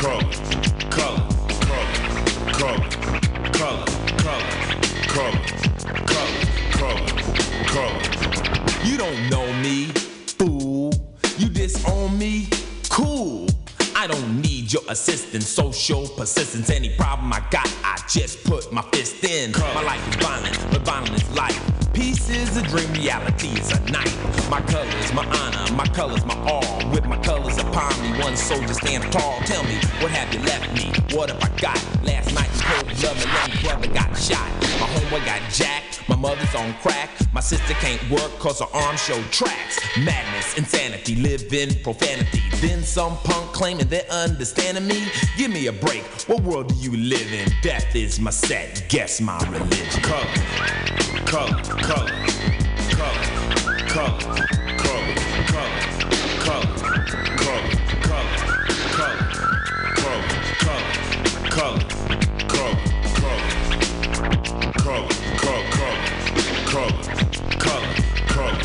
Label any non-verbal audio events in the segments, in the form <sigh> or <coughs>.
color, color, color, color, color, color, color, color. You don't know me, fool. You disown me, cool. I don't need your assistance, social persistence. Any problem I got, I just put my fist in. My life is violent, but violent is life. Peace is a dream, reality is a night. My colors, my honor, my colors, my all. With my colors upon me, one soldier stand tall. Tell me, what have you left me? What have I got? Last night cold blood, my young brother got shot. My homeboy got jacked, my mother's on crack. My sister can't work cause her arm show tracks. Madness, insanity, live in profanity. Then some punk claiming they're understanding me. Give me a break, what world do you live in? Death is my set, guess my religion. Color, color, color, color, color, color,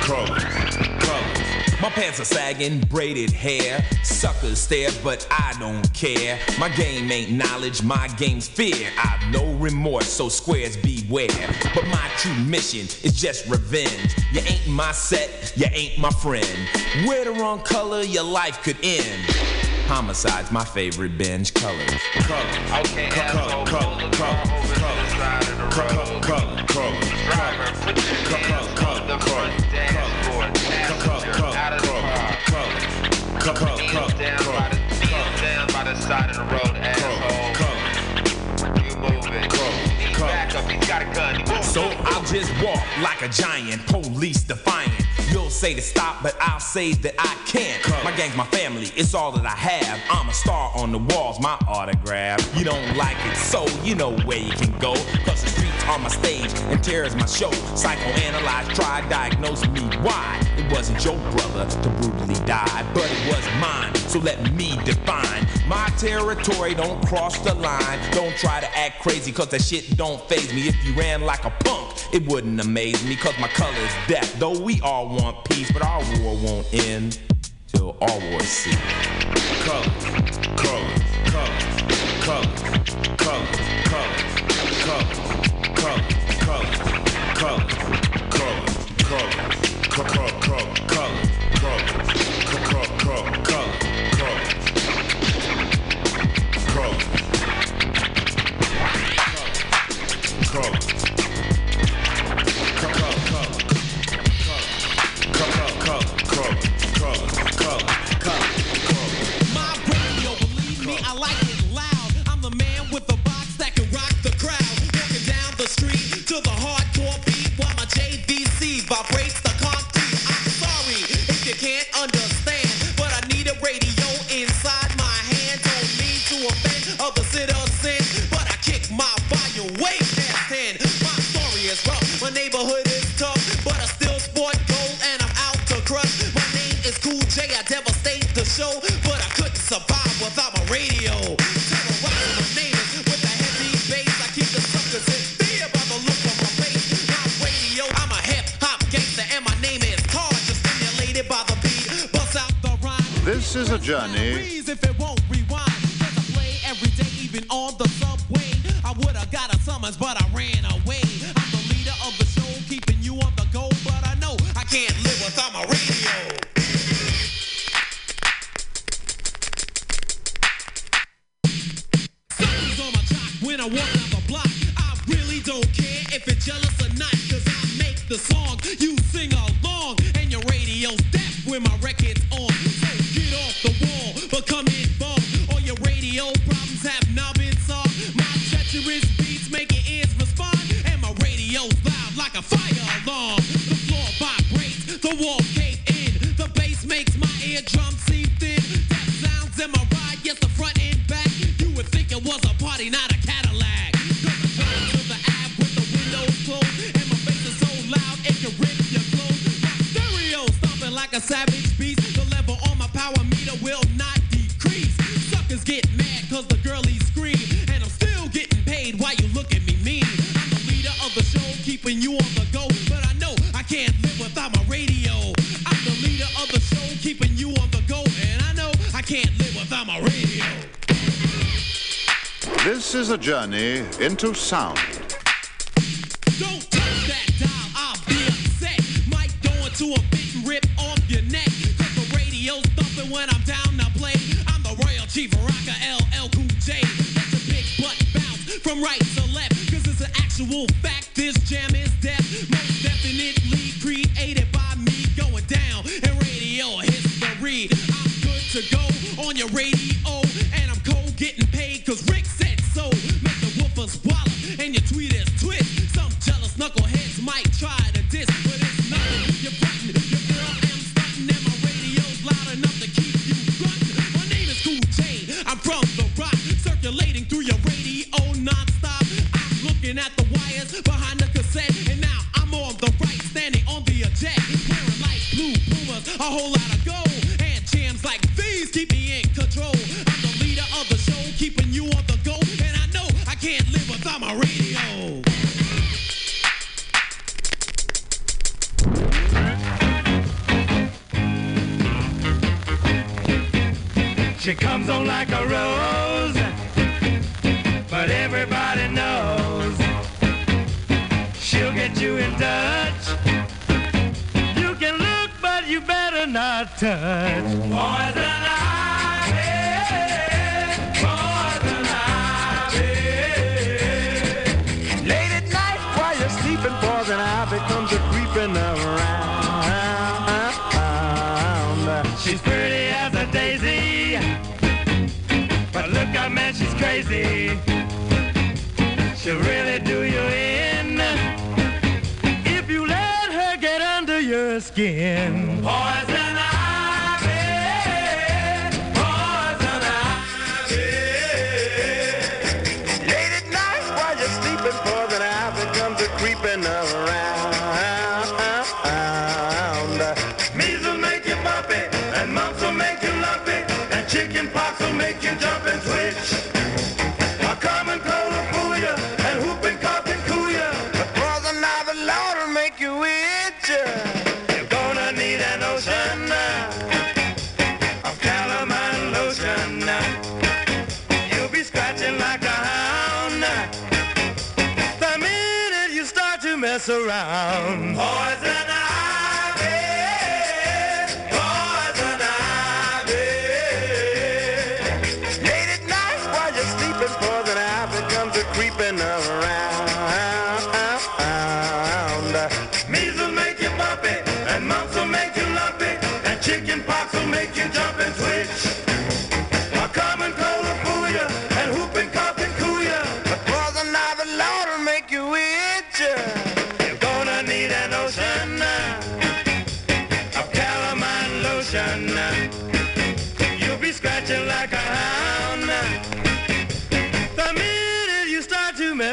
color, color, color. My pants are sagging, braided hair. Suckers stare, but I don't care. My game ain't knowledge, my game's fear. I've no remorse, so squares beware. But my true mission is just revenge. You ain't my set, you ain't my friend. Wear the wrong color, your life could end. Homicide's my favorite binge color. Color. Okay, Color, color, color, car over to color, the side of the color, road. color, color, So I'll just walk like a giant, police defiant. You'll say to stop, but I'll say that I can't. My gang's my family, it's all that I have. I'm a star on the walls, my autograph. You don't like it, so you know where you can go. Cause the are my stage and terror is my show. Psychoanalyze, try, diagnose me why. It wasn't your brother to brutally die, but it was mine. So let me define my territory. Don't cross the line. Don't try to act crazy, cause that shit don't phase me. If you ran like a punk, it wouldn't amaze me, cause my color is death. Though we all want peace, but our war won't end till all wars cease. Color, color, color, color, car. Way past 10. My story is rough, my neighborhood is tough, but I still sport gold and I'm out to crush. My name is Cool J, I devastate the show, but I couldn't survive without my radio. Terrorizing the neighbors with a heavy bass, I keep the suckers in fear by the look of my face. My radio, I'm a hip hop gangster, and my name is Tar, just stimulated by the beat. Bust out the rhyme. This is a journey into sound. creeping around.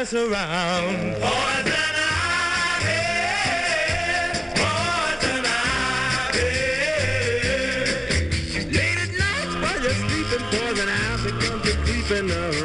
us around. Poison ivy, poison ivy. Late at night while you're sleeping, poison ivy comes to creeping around.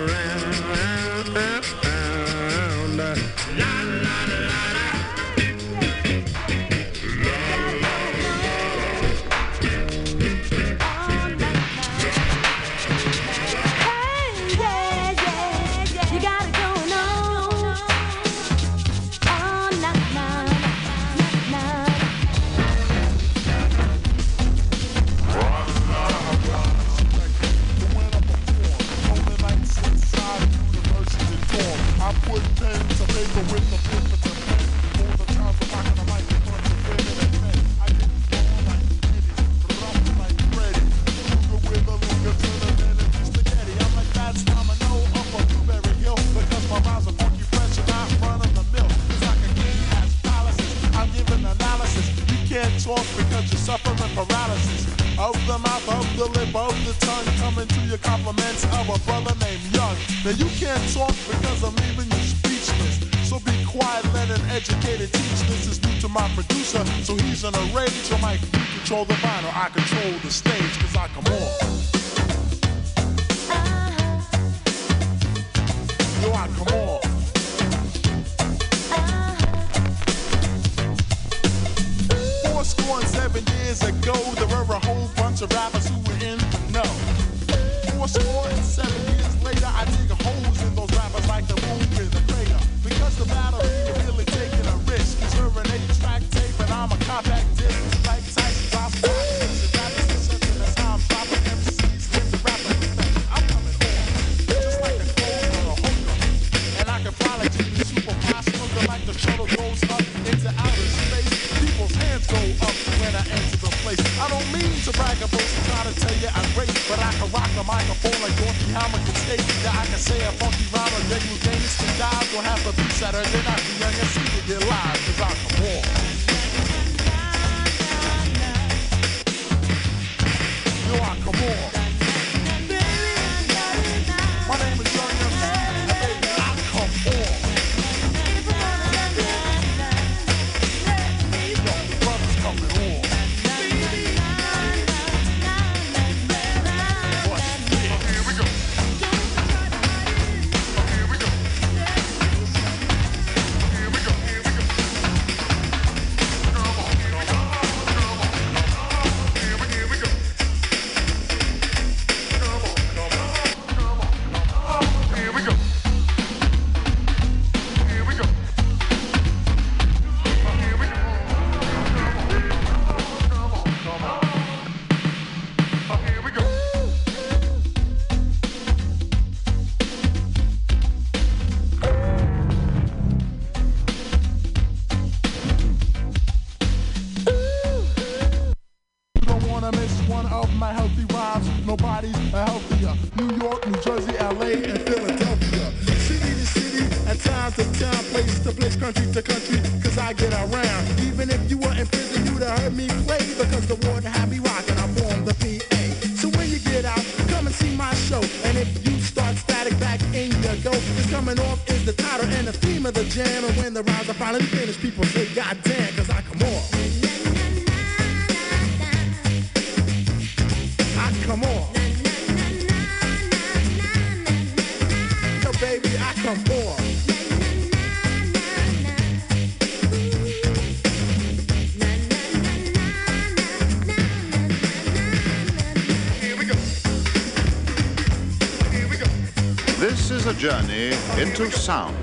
into sound.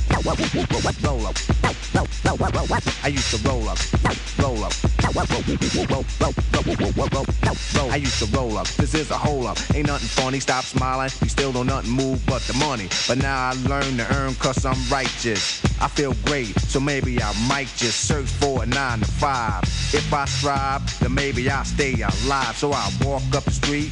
I used to roll up. Roll up. I used to roll up. This is a whole up. Ain't nothing funny. Stop smiling. You still don't nothing move but the money. But now I learn to earn cause I'm righteous. I feel great, so maybe I might just search for a nine to five. If I strive, then maybe I'll stay alive. So I walk up the street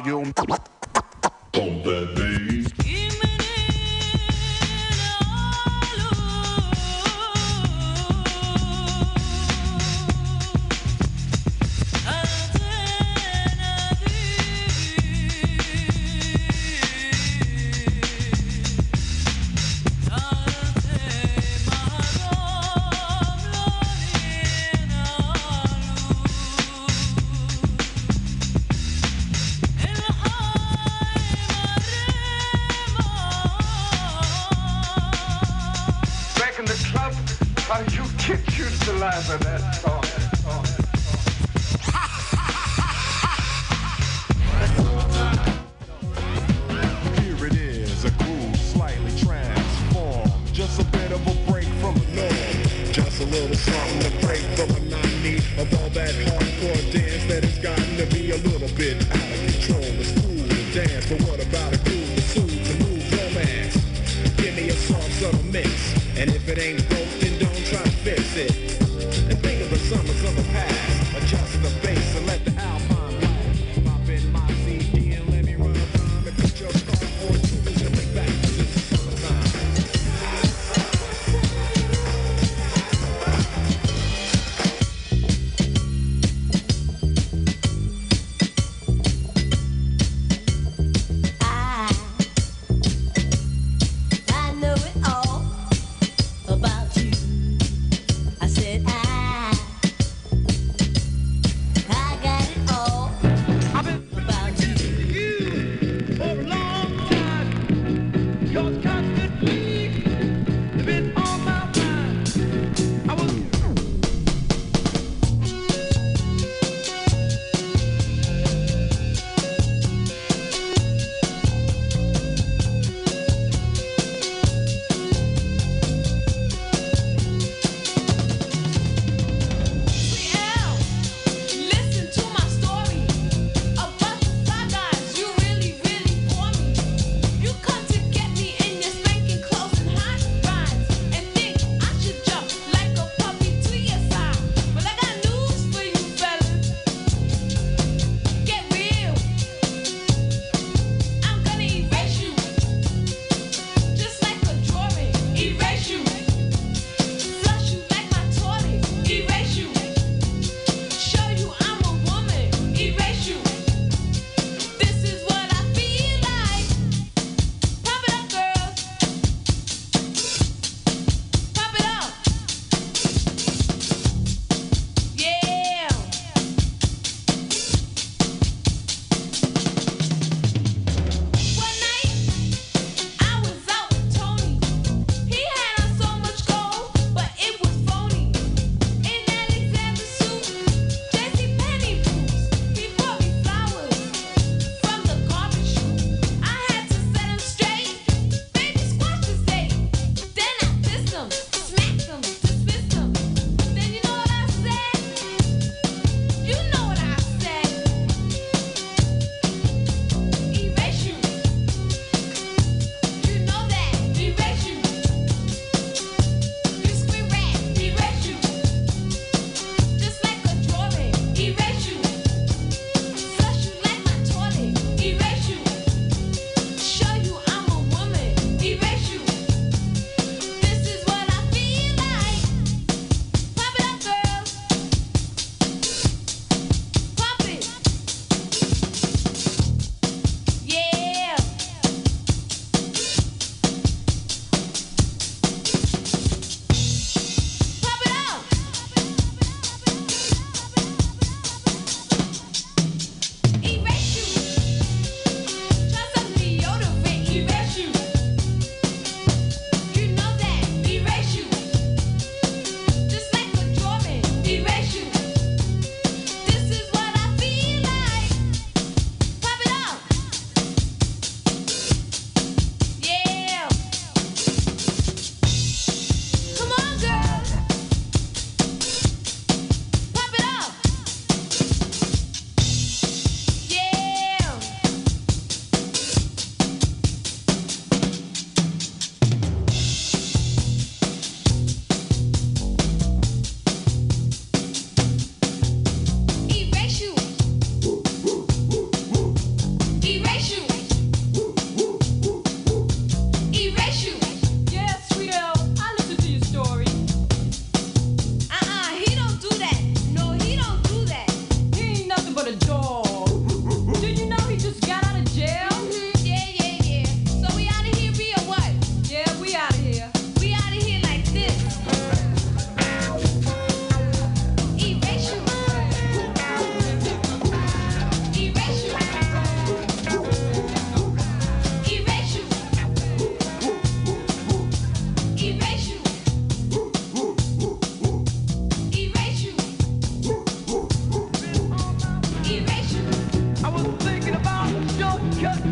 Volume.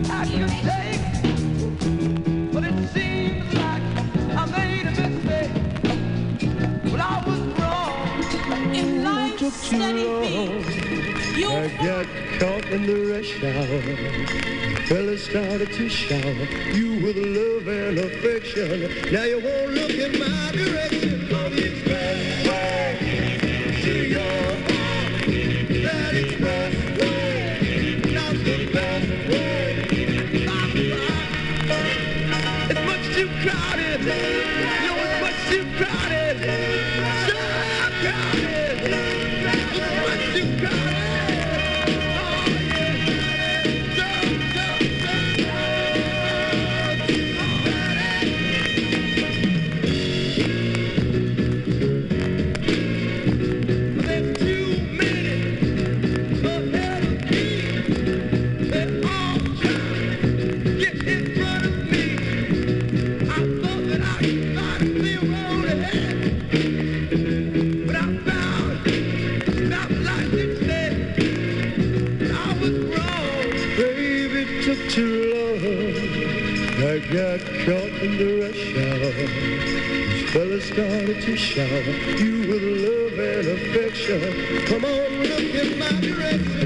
I can't say, but it seems like I made a mistake. But I was wrong in life to study things. I got caught in the rush hour. Fella started to shower you with love and affection. Now you won't look in my direction in the rush hour. This fella started to shower you with love and affection. Come on, look in my direction.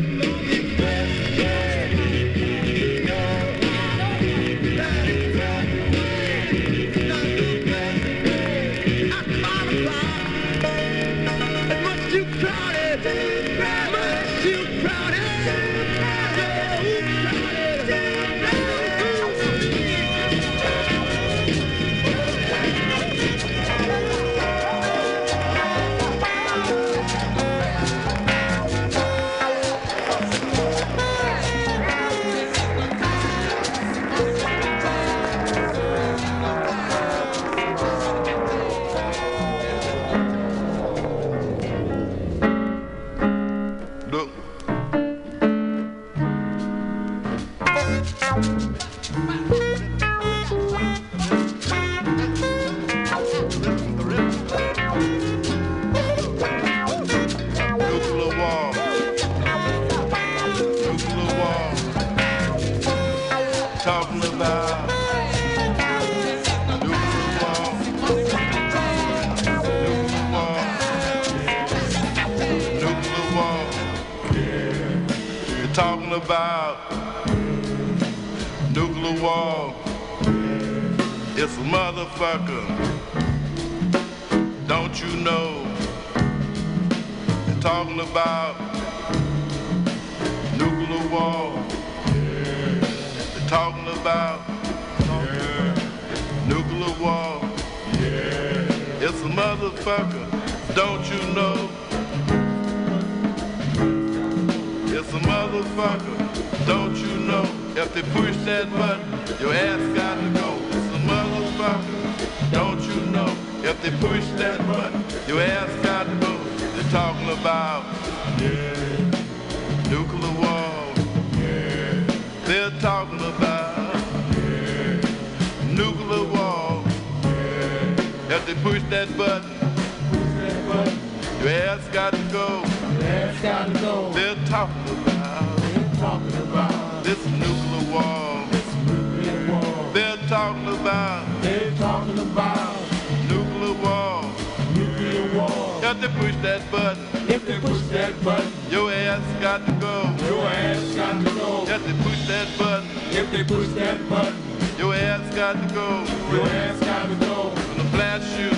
Push that button, If they push that button, your ass got to go. your ass got to go. If they push that button, If they push that button, your ass got to go. your ass got to go. Gonna blast you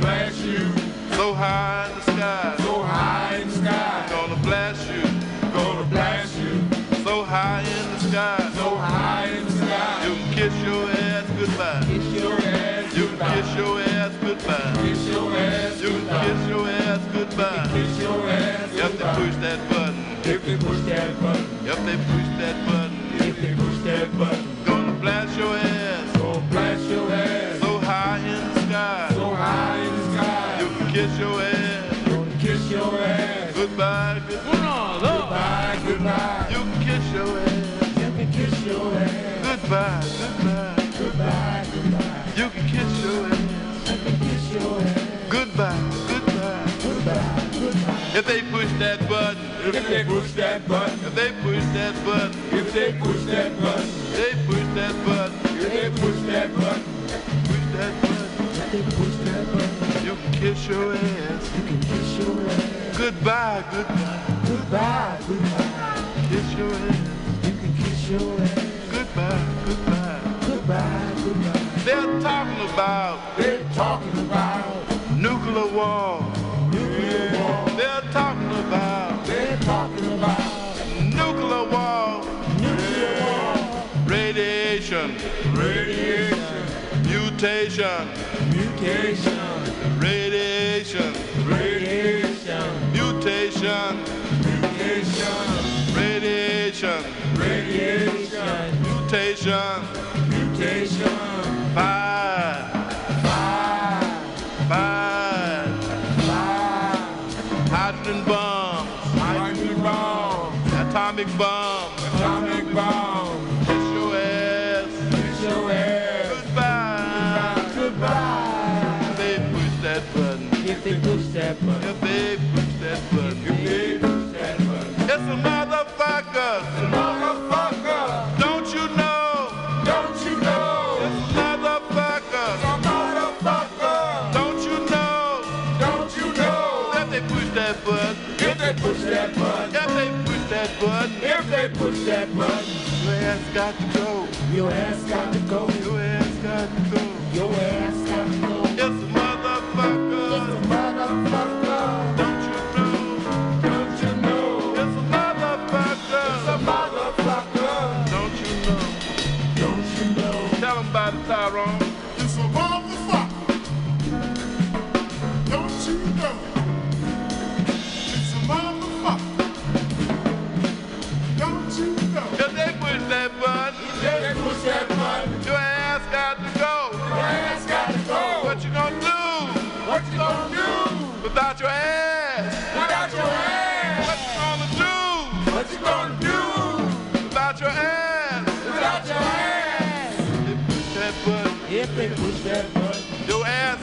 Blast you so high in the sky. so high in the sky. Gonna blast you Gonna blast you so high in the sky. so high in the sky. You can kiss your ass goodbye. Kiss your ass You can kiss your ass goodbye. Kiss your ass If they push that button, If they push that button, if they push that button, if they push that button, gonna blast your ass gonna blast your ass so high in the sky. so high in the sky. You can kiss your ass kiss your ass goodbye. goodbye. goodbye, goodbye. You can kiss your ass You can kiss your ass goodbye. Goodbye. goodbye, goodbye. You can kiss goodbye, goodbye, goodbye. If they push that button, if they push that button, if they push that button, if they push that button, they push that button, if they push that button, push that button, they push that button, you can kiss your ass, you can kiss your ass. Goodbye, goodbye, goodbye, goodbye. Kiss your ass, you can kiss your ass. Goodbye, goodbye, goodbye, goodbye. They're talking about, they're talking about nuclear war. nuclear war. They're talking about They're talking about nuclear war. nuclear war. Radiation, Radiation, mutation, mutation, radiation, radiation, mutation, mutation, radiation, radiation, mutation. mutation. Ass got to go. your ass got to go. Your ass got to go. Your ass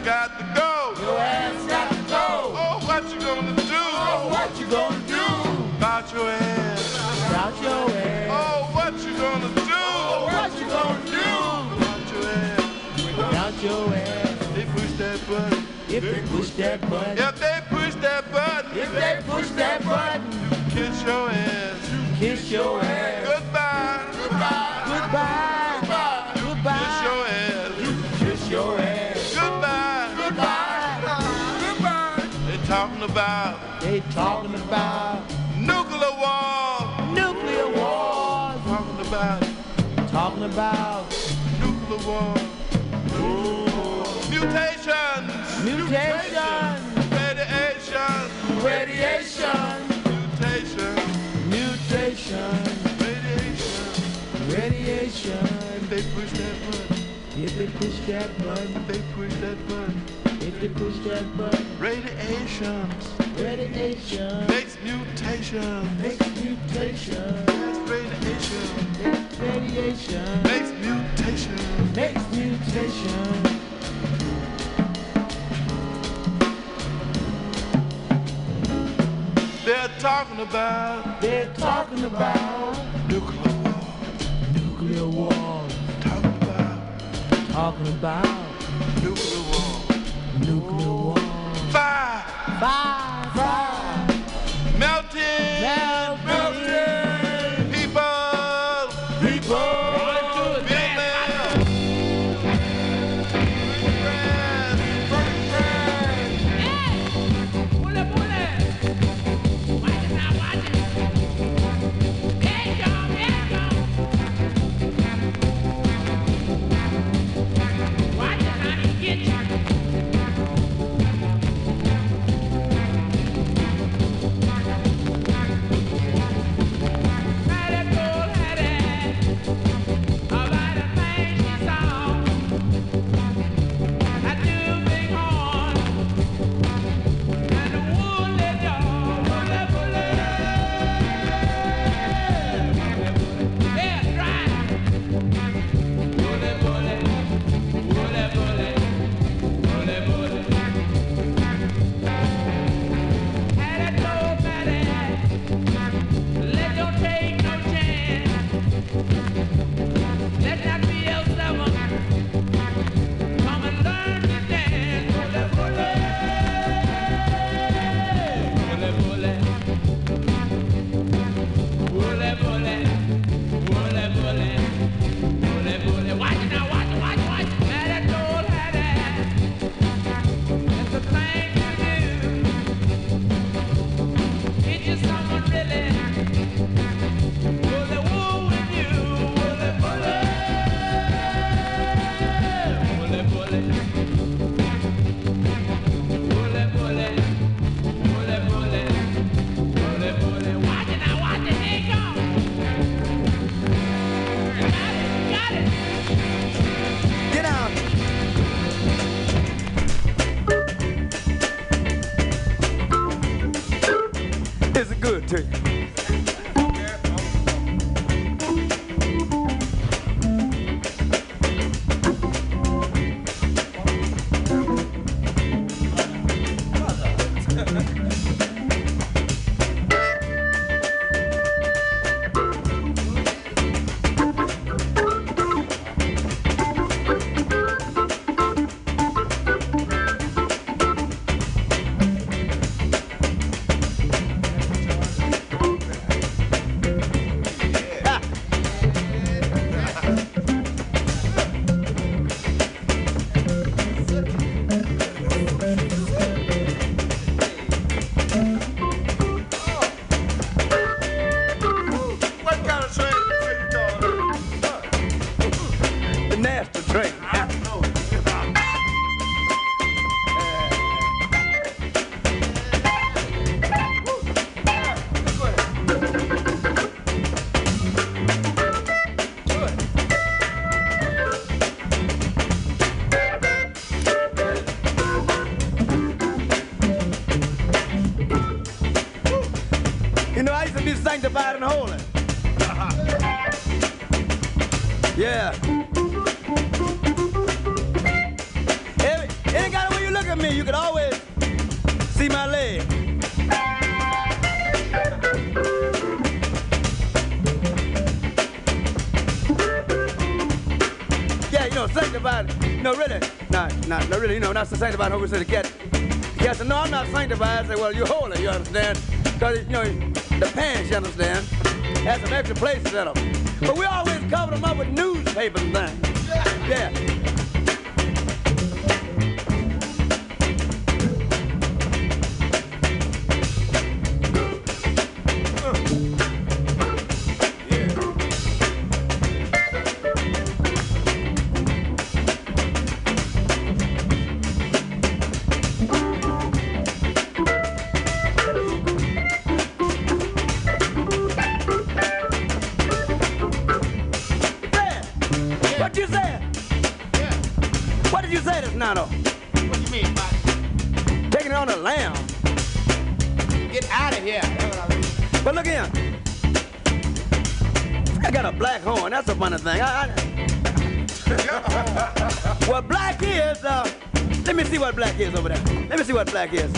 got to go. your ass got to go. Oh, what you gonna do Oh, what you gonna do about your ass? without your ass? Oh, what you gonna do Oh, what you gonna do about your ass? without your ass? They push that button. If they push that button, If they push that button, if they push that button, You kiss your ass. You kiss your ass. Talking about nuclear war. nuclear wars. Talking about Talking about nuclear war. Mutations. mutation, Radiation. radiation, Mutation. mutation, Radiation. radiation. If they push that button. If they push that button, If they push that button. if they push that button, Radiations. Radiation Makes mutation. makes mutation, That's radiation. makes radiation, Makes mutation. makes mutation. They're talking about They're talking about nuclear war. nuclear wars. Talking about Talking about nuclear war. nuclear wars. Fire. Fire, melting sanctified, Holy Spirit, get. He said, no, I'm not sanctified. I said, well, you're holy, you understand? Because, you know, the pants, you understand, has some extra places in them. But we always cover them up with newspapers and things. back is.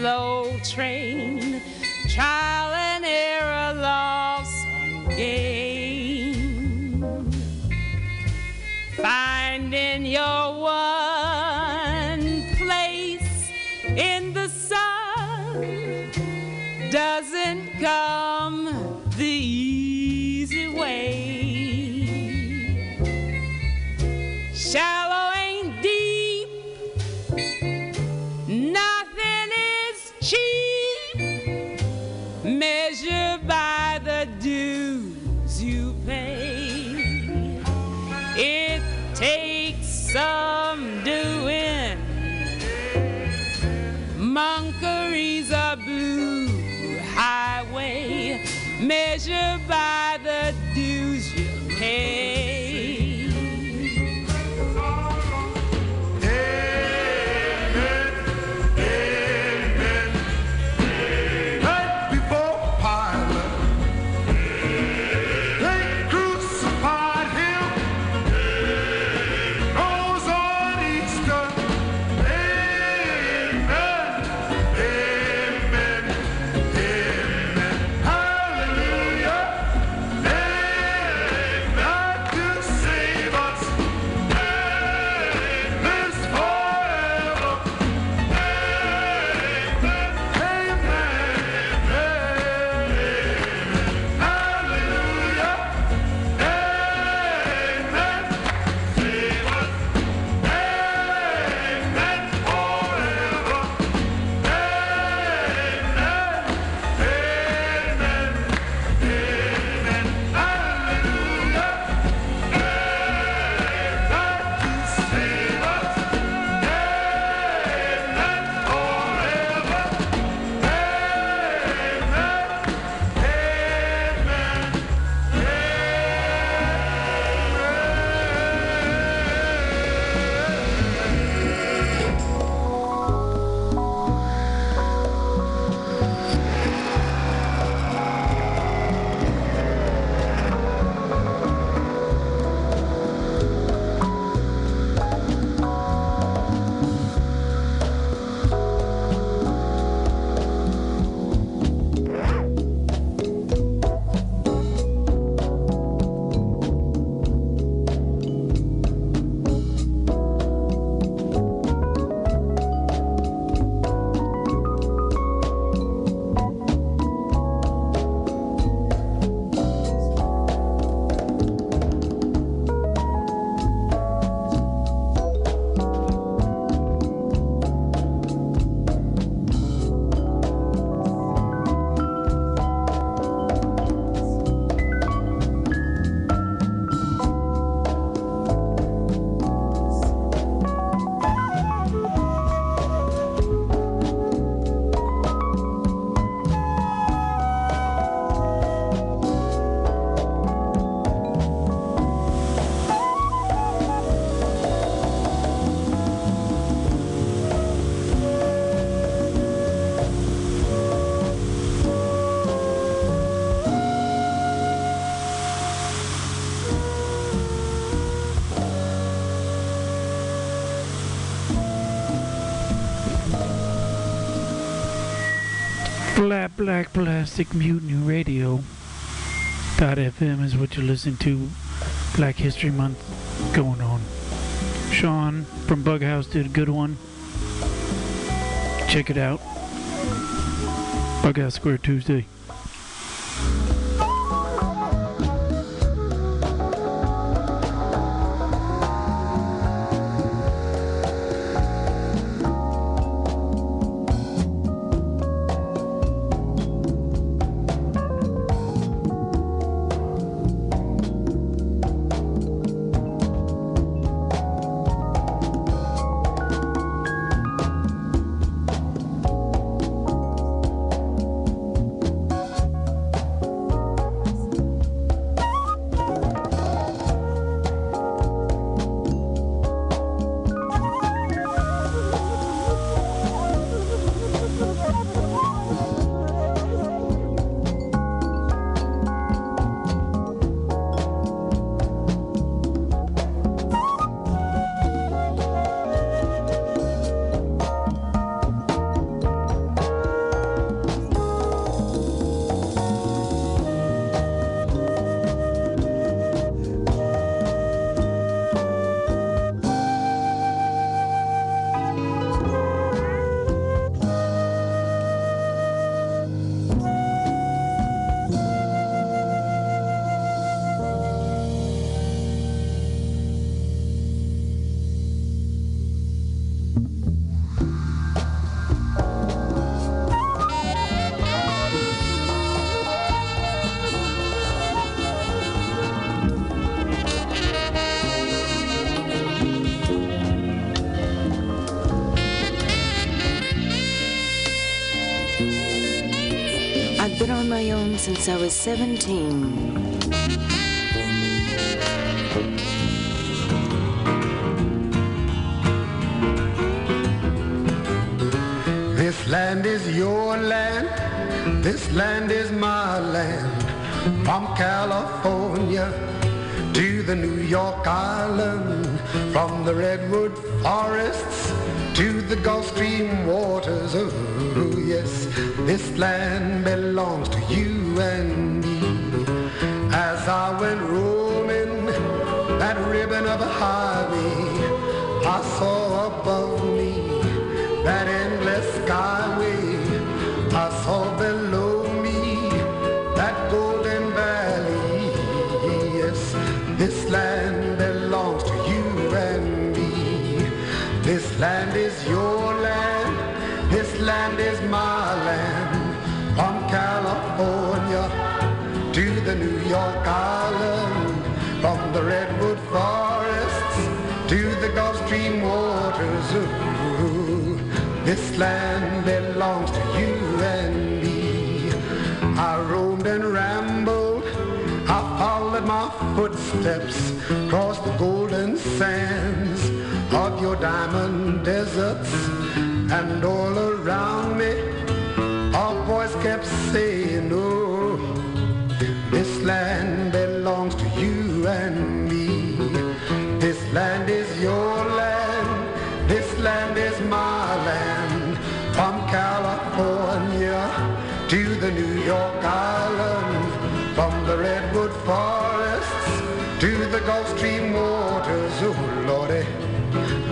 slow train. Flat Black Plastic Mutiny Radio. Dot FM is what you're listening to. Black History Month going on. Sean from Bughouse did a good one. Check it out. Bughouse Square Tuesday.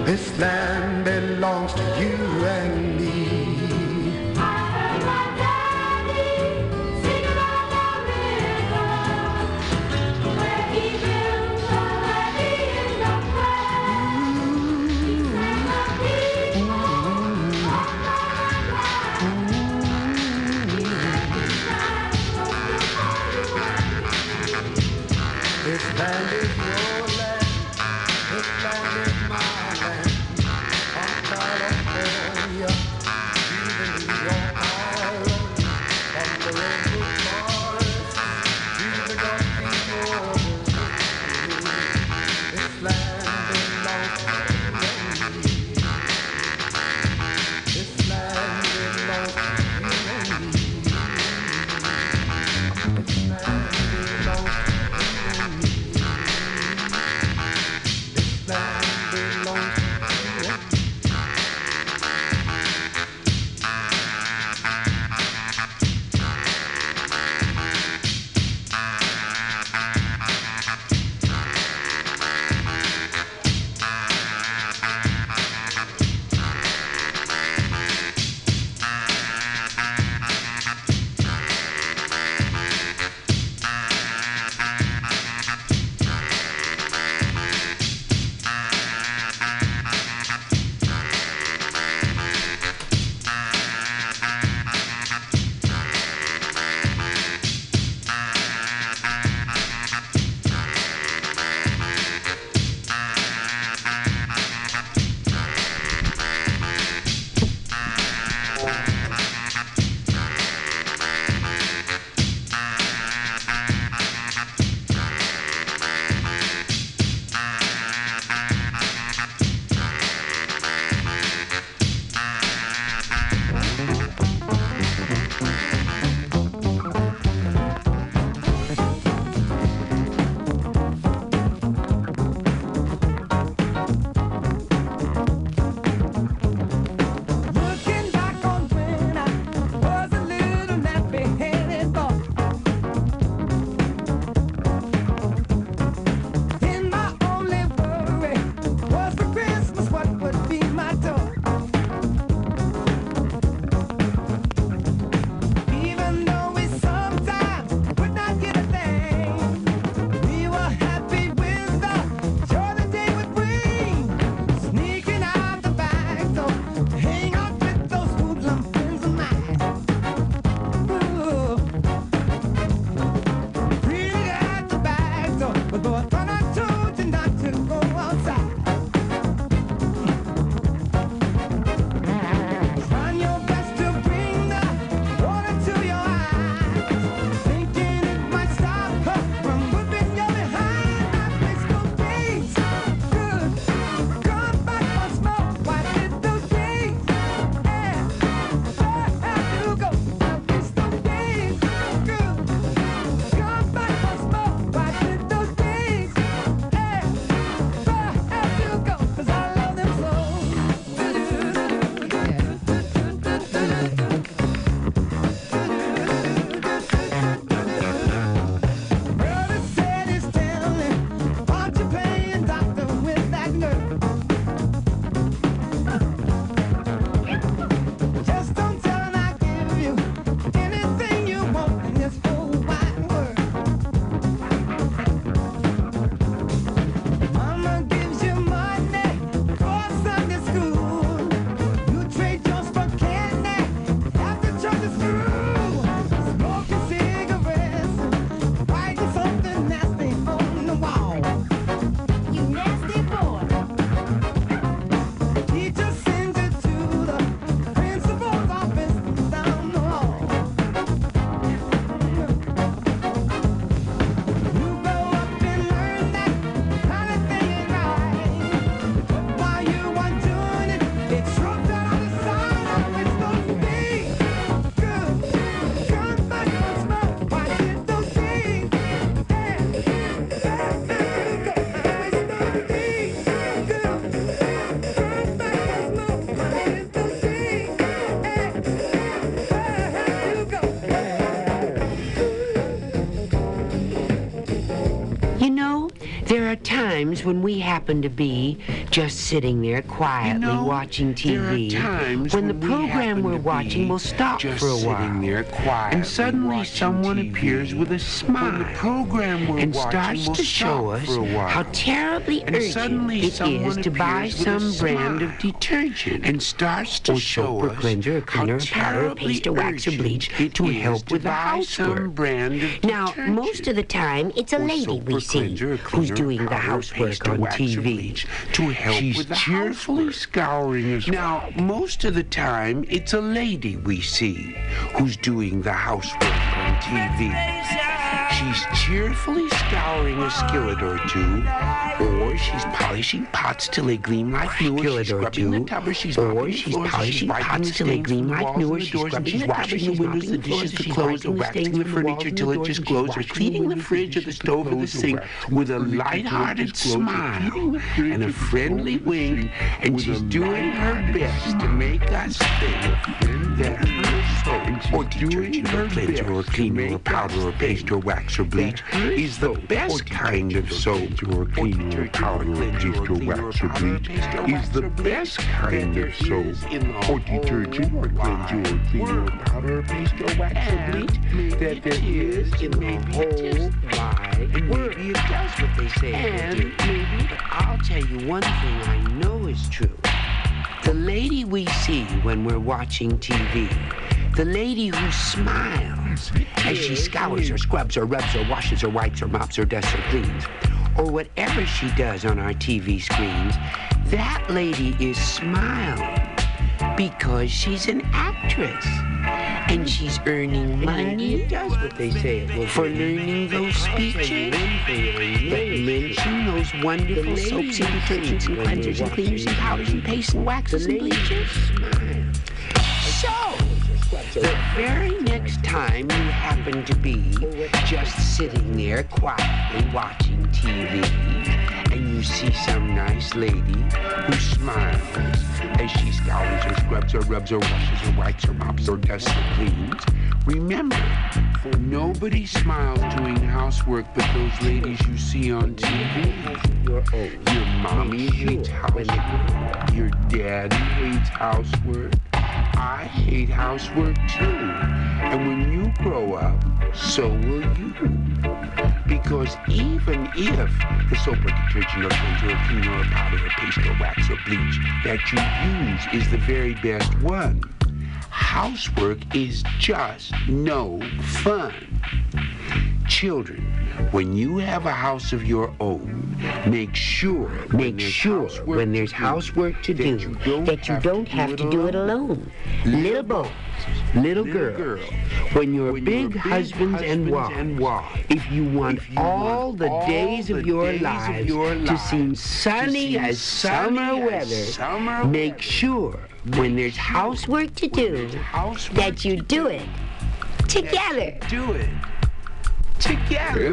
This land belongs to you times when we happen to be just sitting there quietly you know, watching there are TV. times when the we program we're watching will stop just for a sitting while. there quietly and suddenly someone TV. appears with a smile. When the program we're and watching starts will to show us a how terribly And urgent suddenly it is to buy a some brand of detergent and starts to or show soap us cleanser how cleaner or powder terribly paste or wax or bleach it to is help to with the buy some housework. brand of Now, most of the time, it's a lady we see who's doing the housework on TV to help She's with the cheerfully housework. scouring us. Now, most of the time, it's a lady we see who's doing the housework on TV. She's cheerfully scouring a skillet or two, or she's polishing pots till they gleam like new, she's or scrubbing the tub, she's or she's polishing pots till they gleam like new, and or the she's scrubbing she's the tub, or washing the windows, the dishes, the clothes, or waxing the from the walls. furniture till it just glows, or cleaning the fridge or the stove or the sink with a the furniture till it light-hearted just glows, or smile cleaning the fridge and a friendly wink, and she's doing her best to make us think that her soap or detergent or cleanser or cleaner or powder or paste or wax or bleach is the best kind of soap or cleaner or powder or wax or bleach is the best kind of soap or detergent or cleanser or cleaner or powder or paste or wax or bleach that there is in the whole wide world. Maybe it does what they say and maybe but I'll tell you one thing I know is true. The lady we see when we're watching TV, the lady who smiles as she scours or scrubs or rubs or washes or wipes or mops or dusts or cleans, or whatever she does on our TV screens, that lady is smiling because she's an actress. And she's earning money, does what they say it will for learning those speeches, that mention those wonderful soaps and detergents and cleansers and cleaners and powders and pastes and waxes and bleaches. The very next time you happen to be just sitting there quietly watching TV and you see some nice lady who smiles as she scours or scrubs or rubs or washes or wipes or mops or dusts or cleans, remember, nobody smiles doing housework but those ladies you see on TV. Your mommy hates housework. Your daddy hates housework. I hate housework too. And when you grow up, so will you. Because even if the soap or detergent or cleanser or cleaner or powder or paste or wax or bleach that you use is the very best one, housework is just no fun. Children, when you have a house of your own, make sure Make sure when there's housework to do that you don't have to do it alone. Little boys, little girls, when you're big husbands and wives, if you want all the days of your lives to seem sunny as summer weather, make sure when there's housework to do that you do it together. Do it together.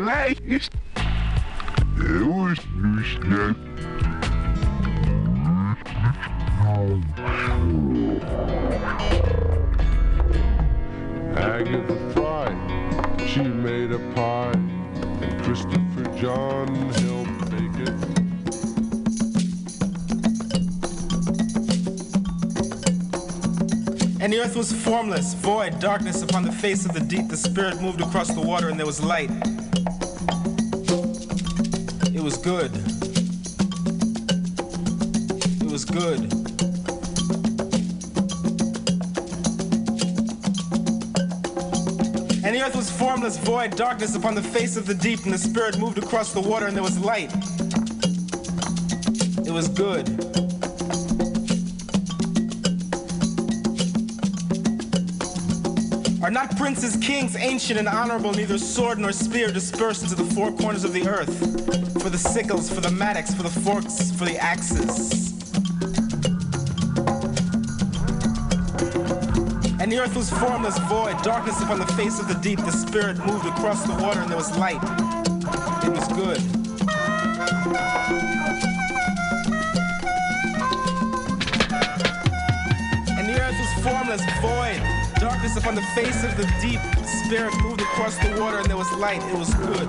Agatha Fry, she made a pie, and Christopher John helped bake it. And the earth was formless, void, darkness upon the face of the deep. The spirit moved across the water, and there was light. It was good. It was good. And the earth was formless, void, darkness upon the face of the deep, and the spirit moved across the water, and there was light. It was good. Not princes, kings, ancient and honorable, neither sword nor spear dispersed into the four corners of the earth? For the sickles, for the mattocks, for the forks, for the axes. And the earth was formless, void, darkness upon the face of the deep. The spirit moved across the water, and there was light. It was good. And the earth was formless, void, this upon the face of the deep. Spirit moved across the water and there was light. It was good.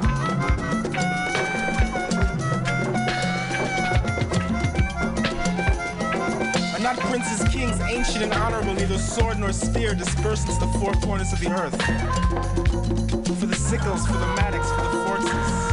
not princes, kings, ancient and honorable, neither sword nor spear disperses the four corners of the earth. For the sickles, for the mattocks, for the forces.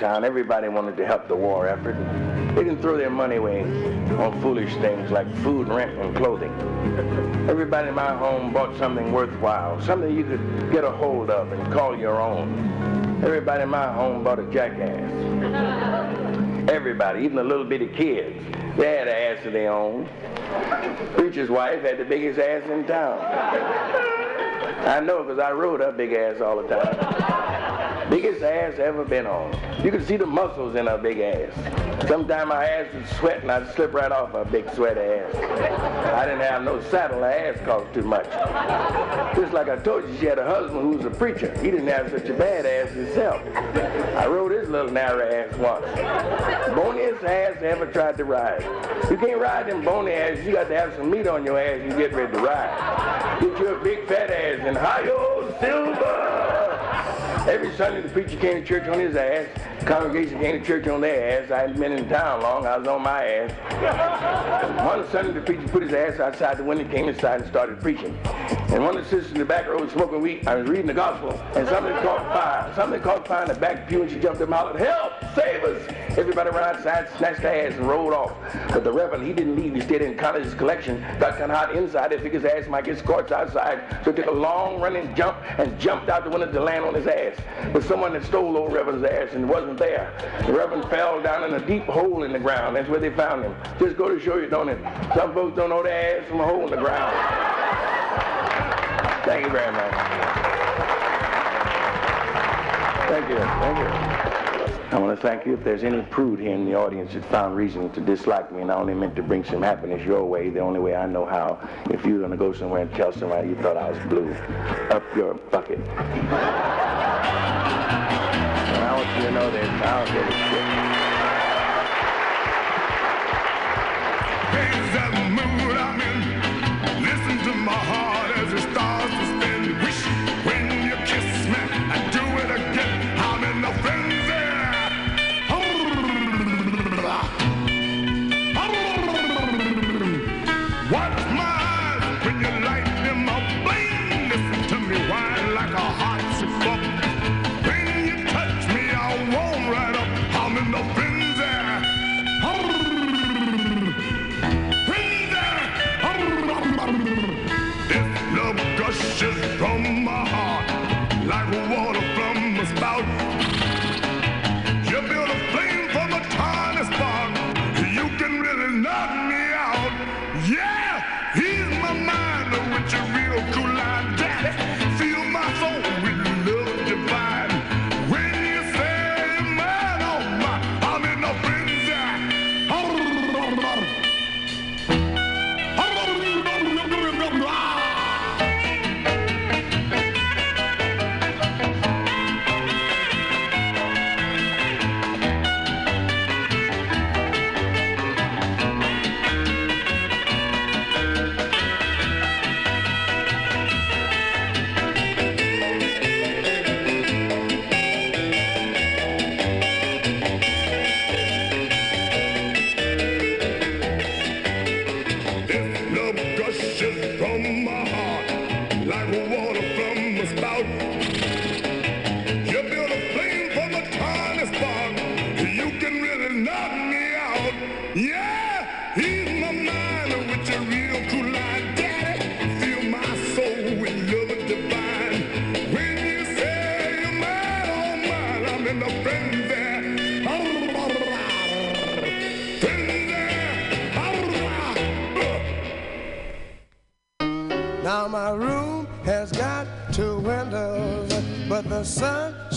Hometown, everybody wanted to help the war effort. They didn't throw their money away on foolish things like food, rent, and clothing. Everybody in my home bought something worthwhile, something you could get a hold of and call your own. Everybody in my home bought a jackass. Everybody, even the little bitty kids, they had an ass of their own. Preacher's wife had the biggest ass in town. I know because I rode her big ass all the time. Biggest ass ever been on. You could see the muscles in her big ass. Sometimes my ass would sweat and I'd slip right off her big sweaty ass. I didn't have no saddle, her ass cost too much. Just like I told you, she had a husband who was a preacher. He didn't have such a bad ass himself. I rode his little narrow ass once. Boniest ass I ever tried to ride. You can't ride them bony ass, you got to have some meat on your ass you get ready to ride. Get your big fat ass and hi-yo silver! Every Sunday the preacher came to church on his ass, Congregation came to church on their ass. I hadn't been in town long. I was on my ass. <laughs> One Sunday, the preacher put his ass outside the window, came inside, and started preaching. And one of the sisters in the back row was smoking weed. I was reading the gospel, and something caught fire. Something caught fire in the back pew, and she jumped up and hollered, "Help! Save us!" Everybody ran outside, snatched their ass, and rolled off. But the reverend, he didn't leave. He stayed in college his collection. Got kind of hot inside. They figured his ass might get scorched outside, so he took a long running jump and jumped out the window to land on his ass. But someone had stole old Reverend's ass and wasn't there. The Reverend fell down in a deep hole in the ground. That's where they found him. Just go to show you, don't it? Some folks don't know their ass from a hole in the ground. Thank you very much. Thank you. Thank you. I want to thank you. If there's any prude here in the audience that found reason to dislike me, and I only meant to bring some happiness your way, the only way I know how, if you're going to go somewhere and tell somebody you thought I was blue, up your bucket. You know they're give a shit.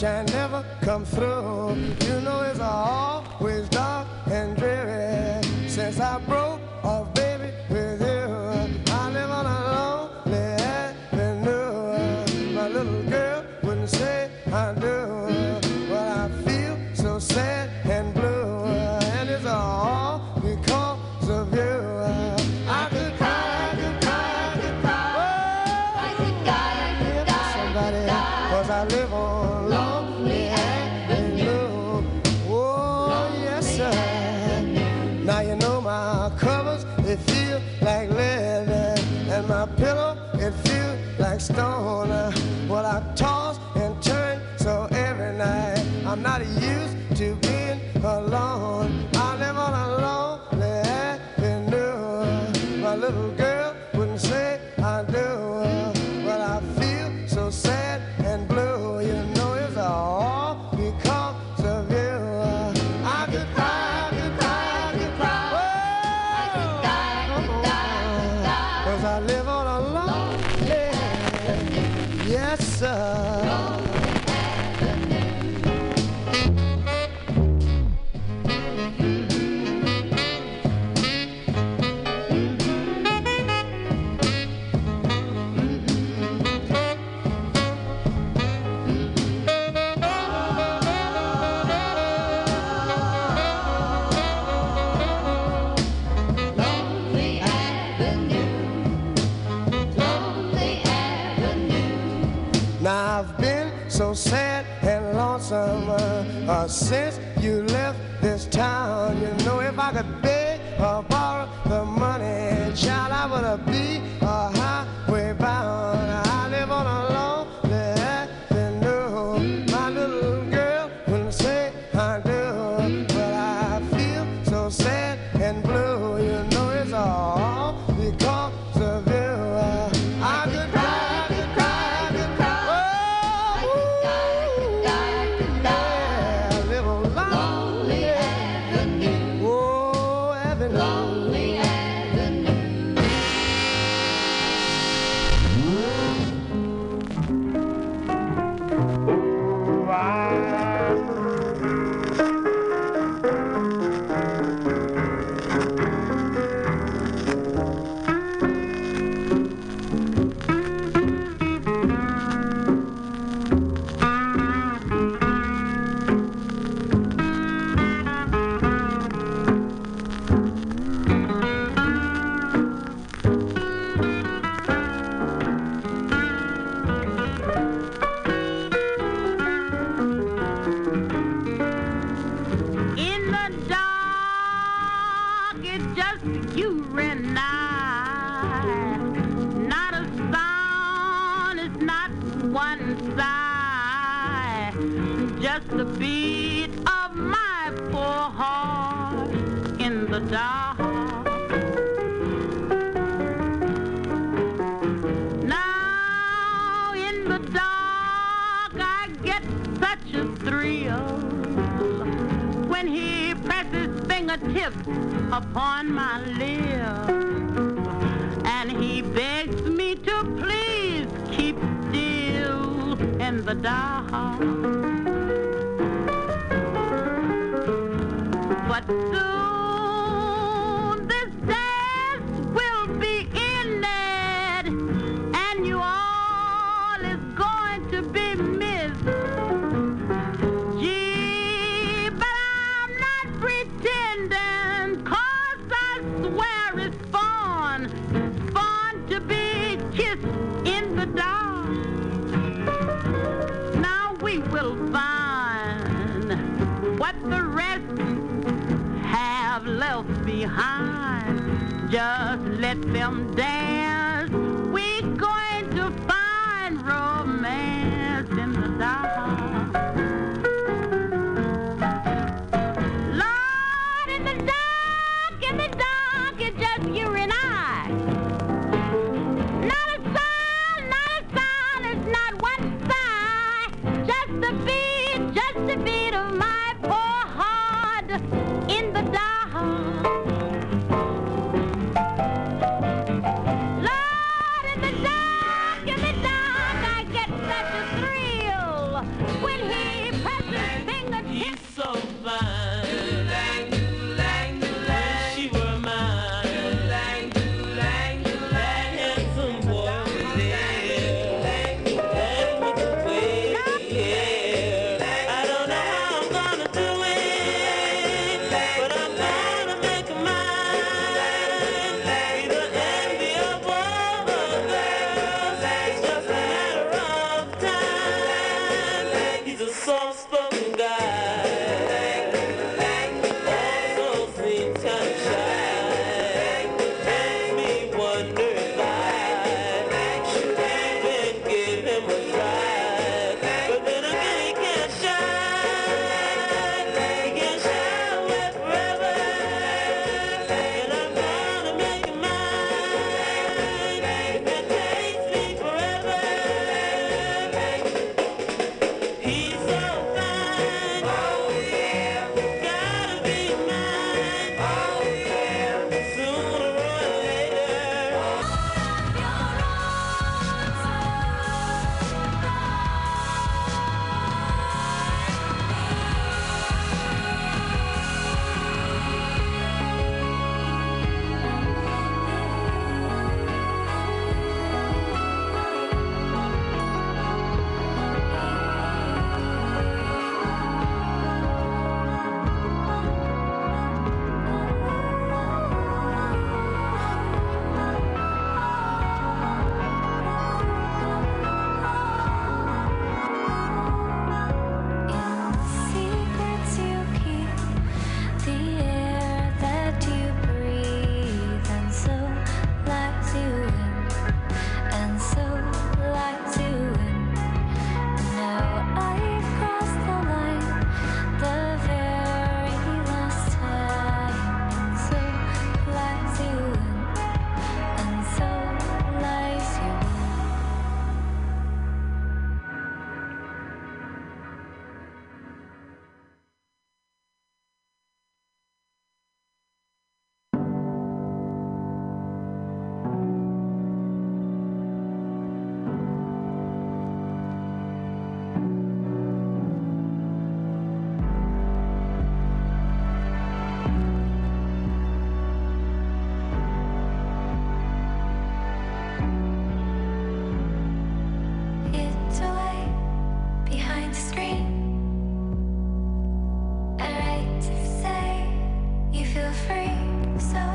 Sunshine never come through. You know it's always so sad and lonesome. Uh, since Just let them dance. so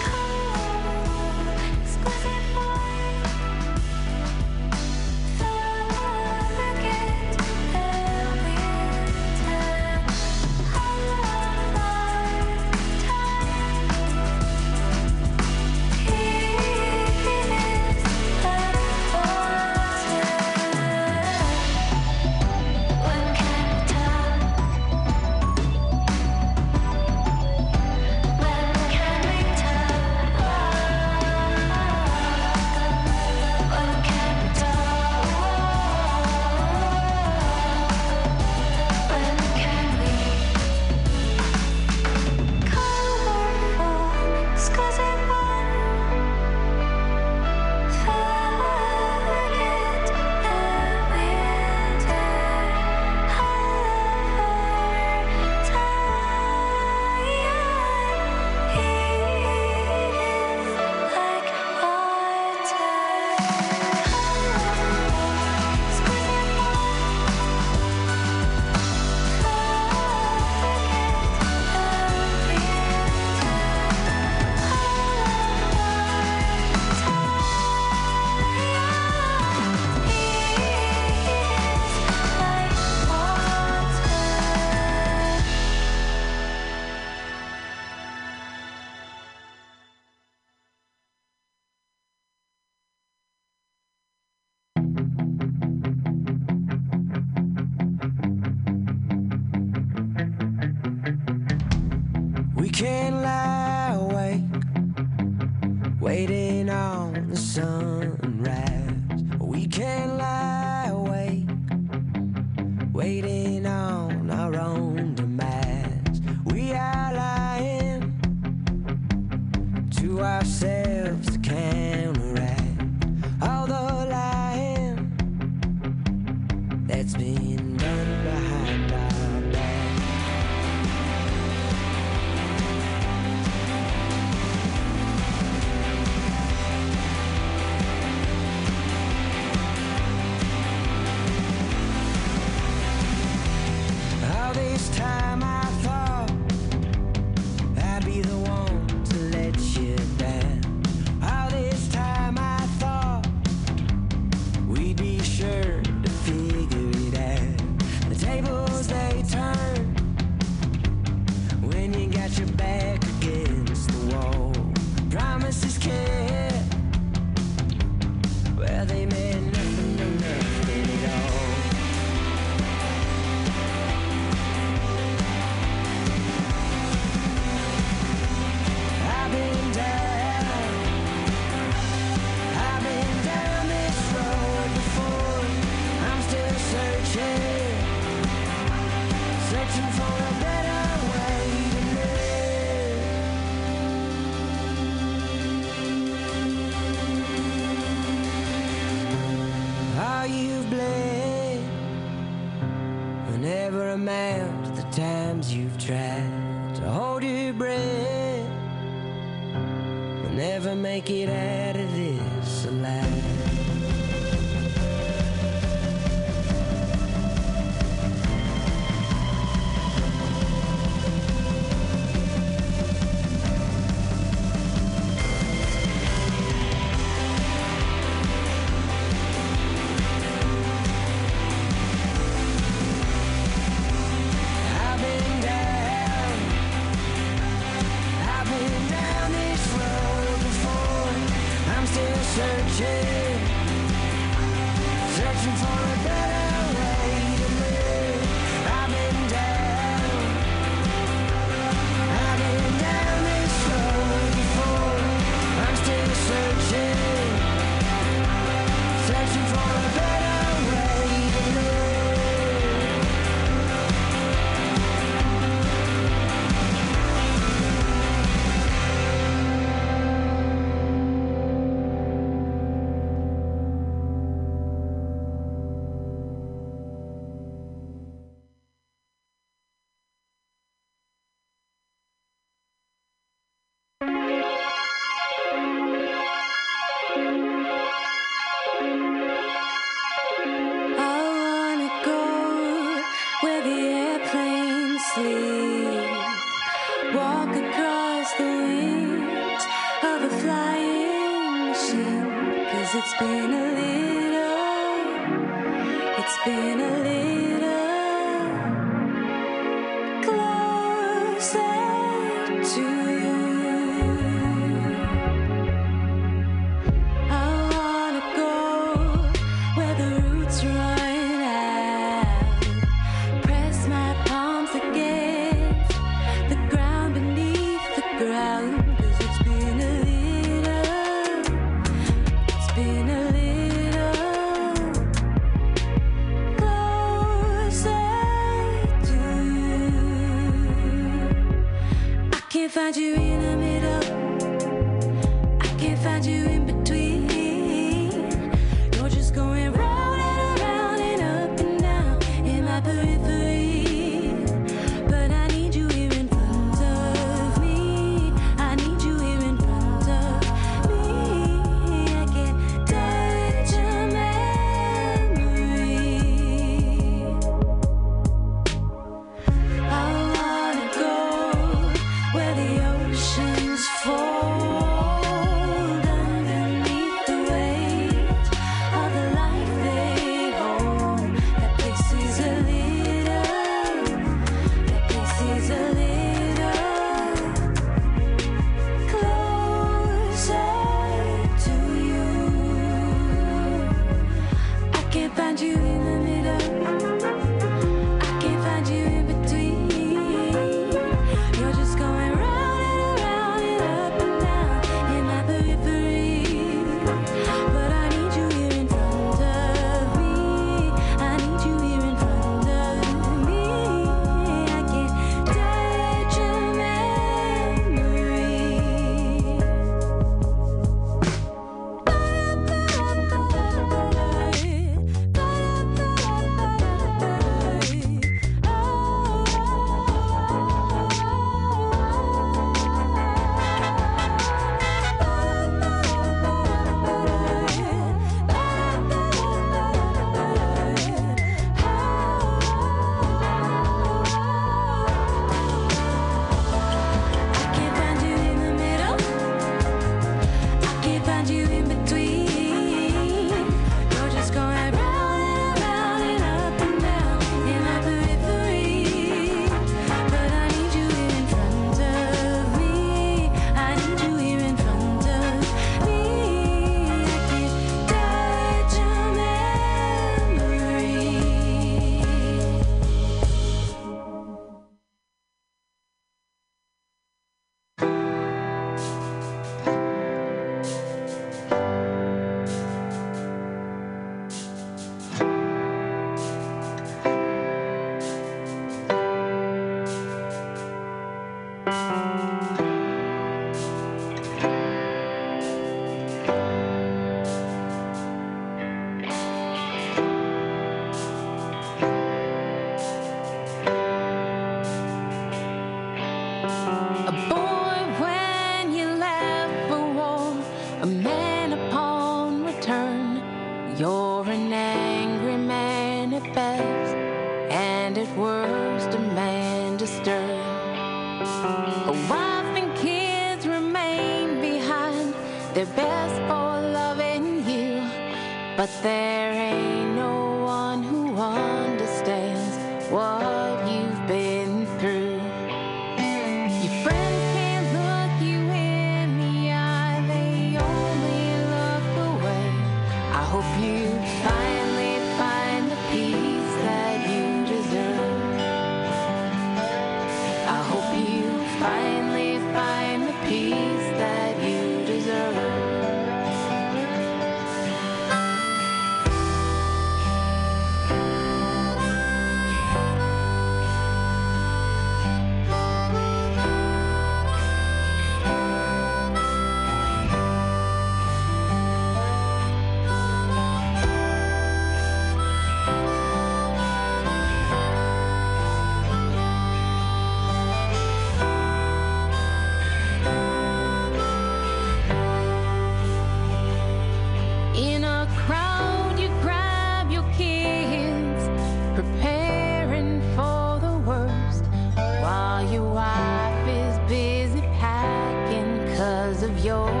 your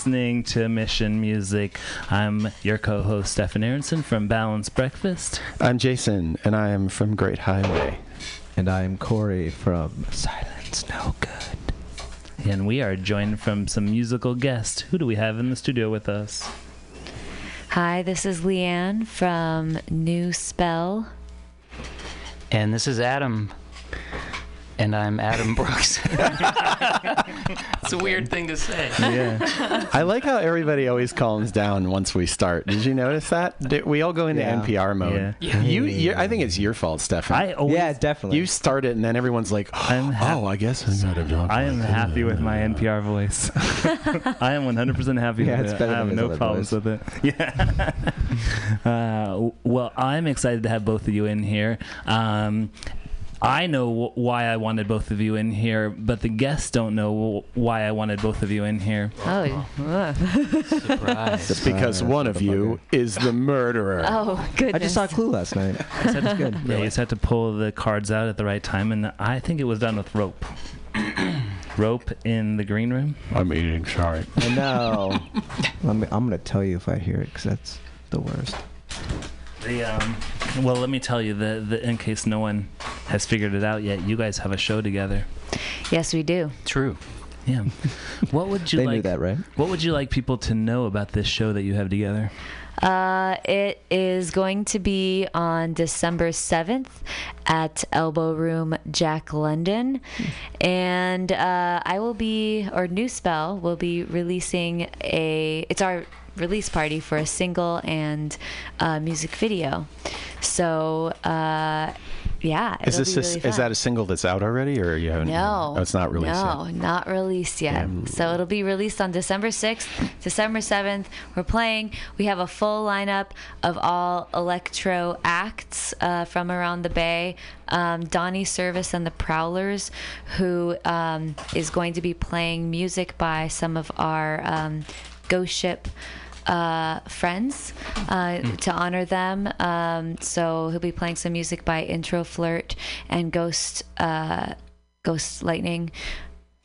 listening to Mission Music. I'm your co host, Stefan Aronson from Balanced Breakfast. I'm Jason, and I am from Great Highway. And I'm Corey from Silence No Good. And we are joined from some musical guests. Who do we have in the studio with us? Hi, this is Leanne from New Spell. And this is Adam. And I'm Adam Brooks. <laughs> it's a weird thing to say. Yeah. I like how everybody always calms down once we start. Did you notice that? Did- We all go into Yeah. NPR mode. Yeah. You, you, I think it's your fault, Stefan. I always- Yeah, definitely. You start it, and then everyone's like, "Oh, I guess I gotta talk." I am happy with my NPR voice. <laughs> I am 100% happy Yeah, with it's it. better I have no problems voice. with it. <laughs> Yeah. uh, well, I'm excited to have both of you in here. Um, I know wh- why I wanted both of you in here, but the guests don't know wh- why I wanted both of you in here. Oh, Surprise. It's because one of you is the murderer. <laughs> oh goodness. I just saw a Clue last night. <laughs> That's good. Yeah, you just had to pull the cards out at the right time, and I think it was done with rope. <clears throat> rope in the green room. I'm eating. Sorry. I know. <laughs> Let me, I'm going to tell you if I hear it because that's the worst. The um, well, let me tell you the, the in case no one has figured it out yet, you guys have a show together. Yes, we do. True. Yeah. What would <laughs> you They like? knew that, right? What would you like people to know about this show that you have together? Uh, it is going to be on December 7th at Elbow Room Jack London. And uh, I will be, or New Spell will be releasing a, it's our release party for a single and uh, music video. So, uh, yeah. Is this a, really is that a single that's out already, or you haven't? No. Oh, it's not released No, yet. not released yet. So it'll be released on December 6th, December 7th. We're playing. We have a full lineup of all electro acts uh, from around the Bay. Um, Donnie Service and the Prowlers, who um, is going to be playing music by some of our um, Ghost Ship uh, friends uh, to honor them. Um, so he'll be playing some music by Intro Flirt and Ghost uh, Ghost Lightning.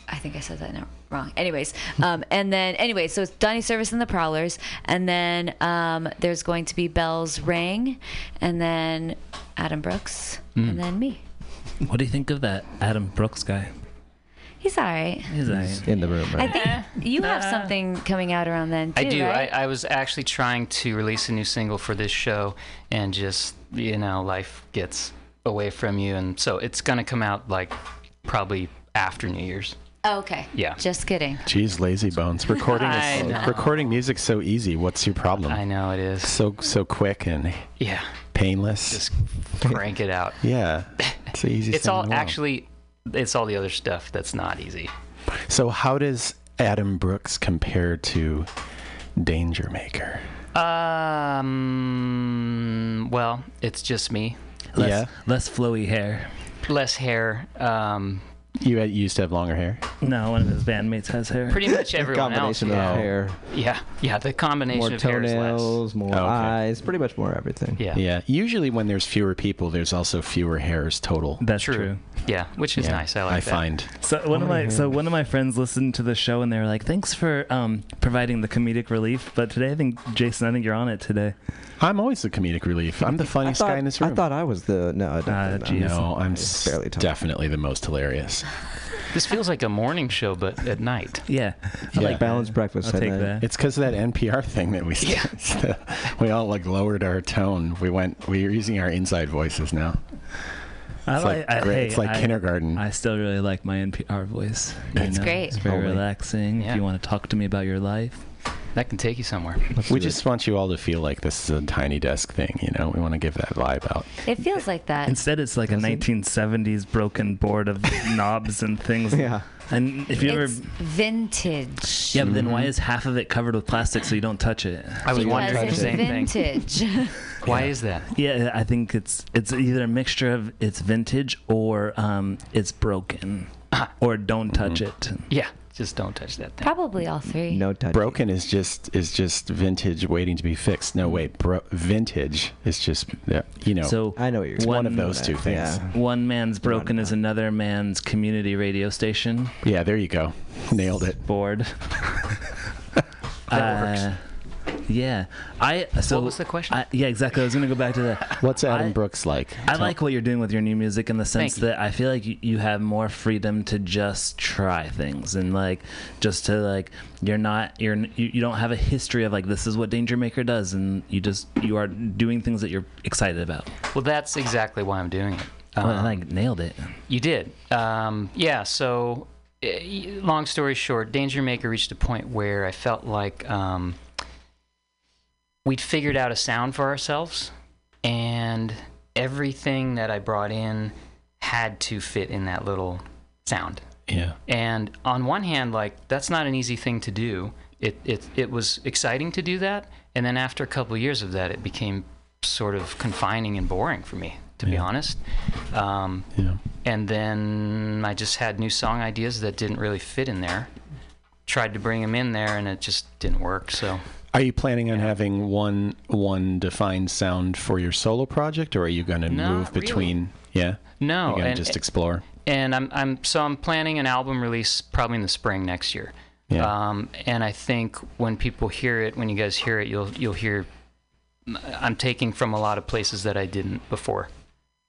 I think I said that wrong. Anyways, <laughs> um, and then anyway, so it's Donnie Service and the Prowlers, and then um, there's going to be Bells Ring, and then Adam Brooks, Mm. and then me. What do you think of that Adam Brooks guy? He's all right. He's like, in the room, Right? I think uh, you have uh, something coming out around then too, I do. right? I, I was actually trying to release a new single for this show, and just you know, life gets away from you, and so it's gonna come out like probably after New Year's. Oh, okay. Yeah. Just kidding. Jeez, lazy bones. Recording I is recording music's so easy. What's your problem? I know it is. So so quick and Yeah. painless. Just crank it out. <laughs> yeah, it's the easiest. It's thing in all the world. actually, it's all the other stuff that's not easy. So how does Adam Brooks compare to Danger Maker? Um. Well, it's just me. less, Yeah. less flowy hair. Less hair. Um. You had, you used to have longer hair. No, one of his bandmates has hair. Pretty much <laughs> everyone else. combination yeah. of hair, Yeah. Yeah. The combination more of hair is less. toenails, more Oh, okay. eyes, pretty much more everything. Yeah. Yeah. Usually when there's fewer people, there's also fewer hairs total. That's True. true. Yeah. Which is Yeah, nice. I like I that. find. So one of my so one of my friends listened to the show and they were like, "Thanks for um, providing the comedic relief." But today, I think Jason, I think you're on it today. I'm always the comedic relief. I'm the funniest thought, guy in this room. I thought I was the no. I definitely geez. not. no, I'm It's barely s- definitely the most hilarious. <laughs> This feels like a morning show, but at night. Yeah, I like balanced breakfast. I'll at take night. that. It's because of that NPR thing that we <laughs> we all like lowered our tone. We went. We're using our inside voices now. I It's like I- great- hey, it's like I- kindergarten. I still really like my NPR voice. you It's know? great. It's very Totally. relaxing. Yeah. If you want to talk to me about your life, That can take you somewhere. We just want you all to feel like this is a tiny desk thing. You know, we want to give that vibe out. It feels like that. instead it's like a 1970s broken board of <laughs> knobs and things. Yeah. And if you ever, vintage. yeah, but then why is half of it covered with plastic so you don't touch it? I was because wondering the it's same thing. vintage. <laughs> Why is that? Yeah, I think it's it's either a mixture of it's vintage or um, it's broken <coughs> or don't touch it. Yeah. Just don't touch that thing. Probably all three. No touch. Broken is just is just vintage waiting to be fixed. No, wait, bro- vintage is just yeah, you know. So I know what you're it's saying. one of those two things. Yeah. one man's broken is another man's community radio station Yeah, there you go. Nailed it. board. <laughs> Uh, that works. Yeah, I. So was the question? I, yeah, exactly. I was gonna go back to that. <laughs> What's Adam I- Brooks like? I Tell- like what you're doing with your new music in the sense that I feel like you, you have more freedom to just try things and like just to like you're not you're you, you don't have a history of like this is what Danger Maker does and you just you are doing things that you're excited about. Well, that's exactly why I'm doing it. Well, I Um, like nailed it. You did. Um, yeah, so eh, long story short, Danger Maker reached a point where I felt like um, we'd figured out a sound for ourselves, and everything that I brought in had to fit in that little sound. Yeah. And on one hand, like that's not an easy thing to do. It it it was exciting to do that, and then after a couple of years of that, it became sort of confining and boring for me, to be honest. Um, Yeah. And then I just had new song ideas that didn't really fit in there. Tried to bring them in there, and it just didn't work. So Are you planning on having one one defined sound for your solo project, or are you going to Not move between? Yeah. No, You're and- just explore. and I'm I'm so I'm planning an album release probably in the spring next year. Yeah. Um, and I think when people hear it, when you guys hear it, you'll you'll hear I'm taking from a lot of places that I didn't before.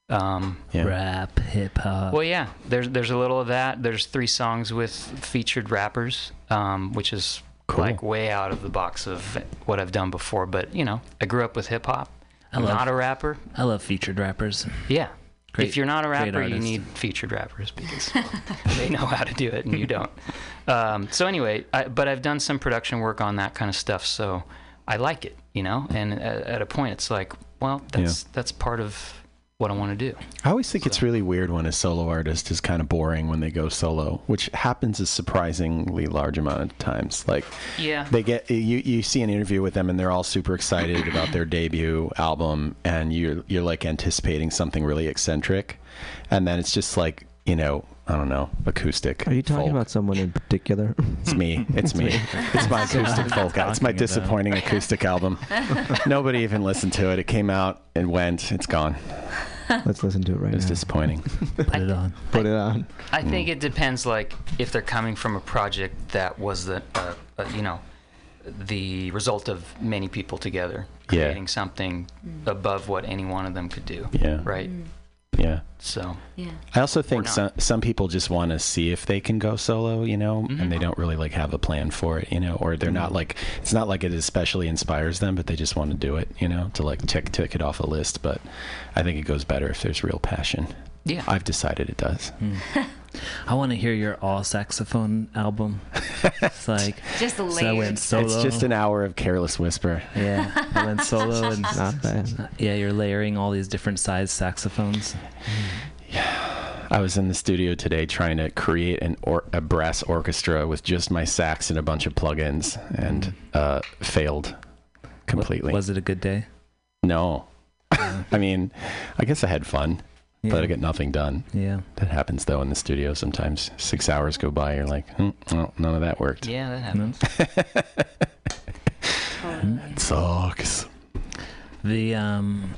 Um, Rap, hip hop. well, yeah, there's there's a little of that. There's three songs with featured rappers, um, which is like way out of the box of what I've done before. But you know, I grew up with hip hop. I I'm love- not a rapper. I love featured rappers. Yeah. Great- if you're not a rapper, you need featured rappers because <laughs> they know how to do it and you don't. <laughs> Um, so anyway, I, but I've done some production work on that kind of stuff, so I like it, you know. And at, at a point, it's like, well, that's that's part of what I want to do. I always think it's really weird when a solo artist is kind of boring when they go solo, which happens a surprisingly large amount of times. Like, Yeah. they get you. You see an interview with them, and they're all super excited <coughs> about their debut album, and you're you're like anticipating something really eccentric, and then it's just like you know. I don't know, acoustic. Are you talking folk. about someone in particular? It's me. It's me. It's my acoustic folk. It's my disappointing acoustic album. <laughs> Nobody even listened to it. It came out and went. It's gone. Let's listen to it right It's now. It's disappointing. Put it on. Put it on. I think it depends, like if they're coming from a project that was the, uh, uh, you know, the result of many people together Yeah. creating something above what any one of them could do. Yeah. Right. Yeah. So. Yeah. I also think some some people just want to see if they can go solo, you know, Mm-hmm. and they don't really like have a plan for it, you know, or they're not like it's not like it especially inspires them, but they just want to do it, you know, to like tick tick it off a list. But I think it goes better if there's real passion. Yeah. I've decided it does. Hmm. I want to hear your all saxophone album. It's <laughs> like Just the so I went solo. It's just an hour of careless whisper. yeah. I went solo and <laughs> Not bad. Uh, yeah, you're layering all these different size saxophones. Yeah, I was in the studio today trying to create an or- a brass orchestra with just my sax and a bunch of plugins, and hmm. uh, failed completely. Was it a good day? No. <laughs> I mean, I guess I had fun, but I get nothing done. Yeah. That happens though in the studio. Sometimes six hours go by, you're like, hmm, well, none of that worked. Yeah, that happens. <laughs> It sucks. The um,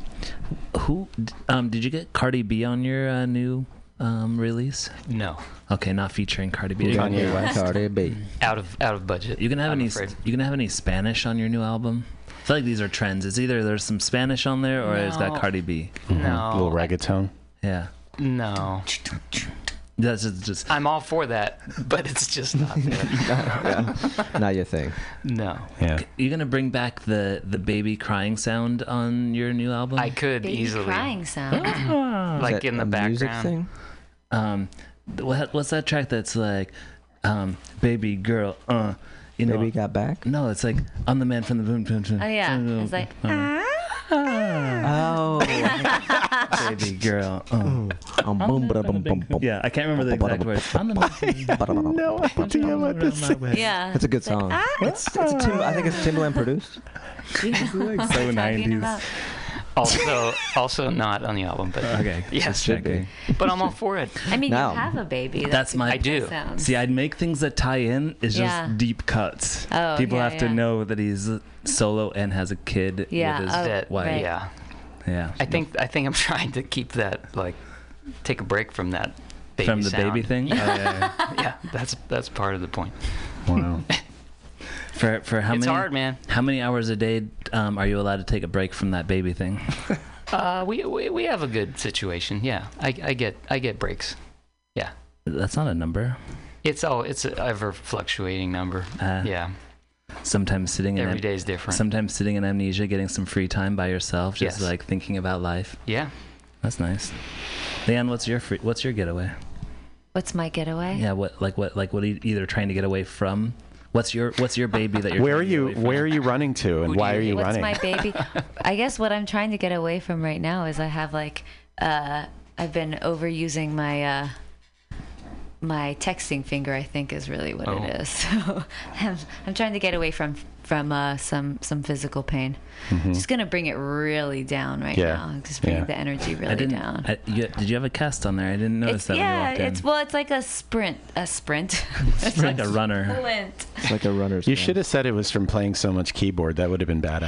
who um, did you get Cardi B on your uh, new um release? No. Okay, not featuring Cardi B. Kanye West. Cardi B. Out of out of budget. You gonna have I'm any? afraid. You gonna have any Spanish on your new album? I feel like these are trends. It's either there's some Spanish on there or it's got Cardi B. No. A little reggaeton. Yeah, No. that's just, just I'm all for that, but it's just not <laughs> there. yeah. Not your thing. No. Yeah. you gonna bring back the the baby crying sound on your new album? I could easily. Baby easily. crying sound. Like in the a music background. thing? um, what, what's that track that's like, um, baby girl, uh, you know? Baby got back. No, it's like I'm the man from the boom boom boom. Oh yeah, it's like uh, Oh. <laughs> baby girl. Uh. Um, boom, ba boom, boom, boom. Yeah, I can't remember the exact words. I'm the man from the No idea what this is. yeah. That's a good song. It's, it's a Tim, I think it's Timbaland produced. <laughs> so Talking 90s. About- Also, also not on the album, but Okay, <laughs> Yes, just Should be. but I'm all for it. I mean, Now. you have a baby. That's my- a I do. sound. See, I'd make things that tie in. It's just Yeah. deep cuts. Oh, People yeah, have to yeah. know that he's solo and has a kid Yeah, with his oh, that wife. right. yeah. Yeah. I think I think I'm <laughs> trying to keep that like take a break from that baby From the baby sound. thing? Oh, yeah, yeah, <laughs> that's that's part of the point. Wow. For for how It's many? hard, man. How many hours a day um, are you allowed to take a break from that baby thing? <laughs> Uh, we, we we have a good situation. Yeah, I, I get I get breaks. Yeah, That's not a number. it's oh it's an ever fluctuating number. Uh, yeah, Sometimes sitting in Every am- day's different. Sometimes sitting in amnesia, getting some free time by yourself, just Yes. like thinking about life. yeah. That's nice. Leanne, what's your free, what's your getaway? What's my getaway? Yeah, what like what like what are you either trying to get away from? What's your what's your baby that you're Where are trying to get you? Where are you running to, and why are you What's running? my baby? <laughs> I guess what I'm trying to get away from right now is I have like uh, I've been overusing my uh, my texting finger. I think is really what Oh. it is. <laughs> So I'm, <laughs> I'm trying to get away from from uh, some some physical pain. Mhm. Just gonna bring it really down right Yeah. now. Just bring Yeah. the energy I really didn't. down. I, you, did you have a cast on there? I didn't notice It's, that when you yeah, in. it's well, it's like a sprint, a sprint. <laughs> It's like a <laughs> runner. Flint. It's like a runner's. You should have said it was from playing so much keyboard. That would have been badass.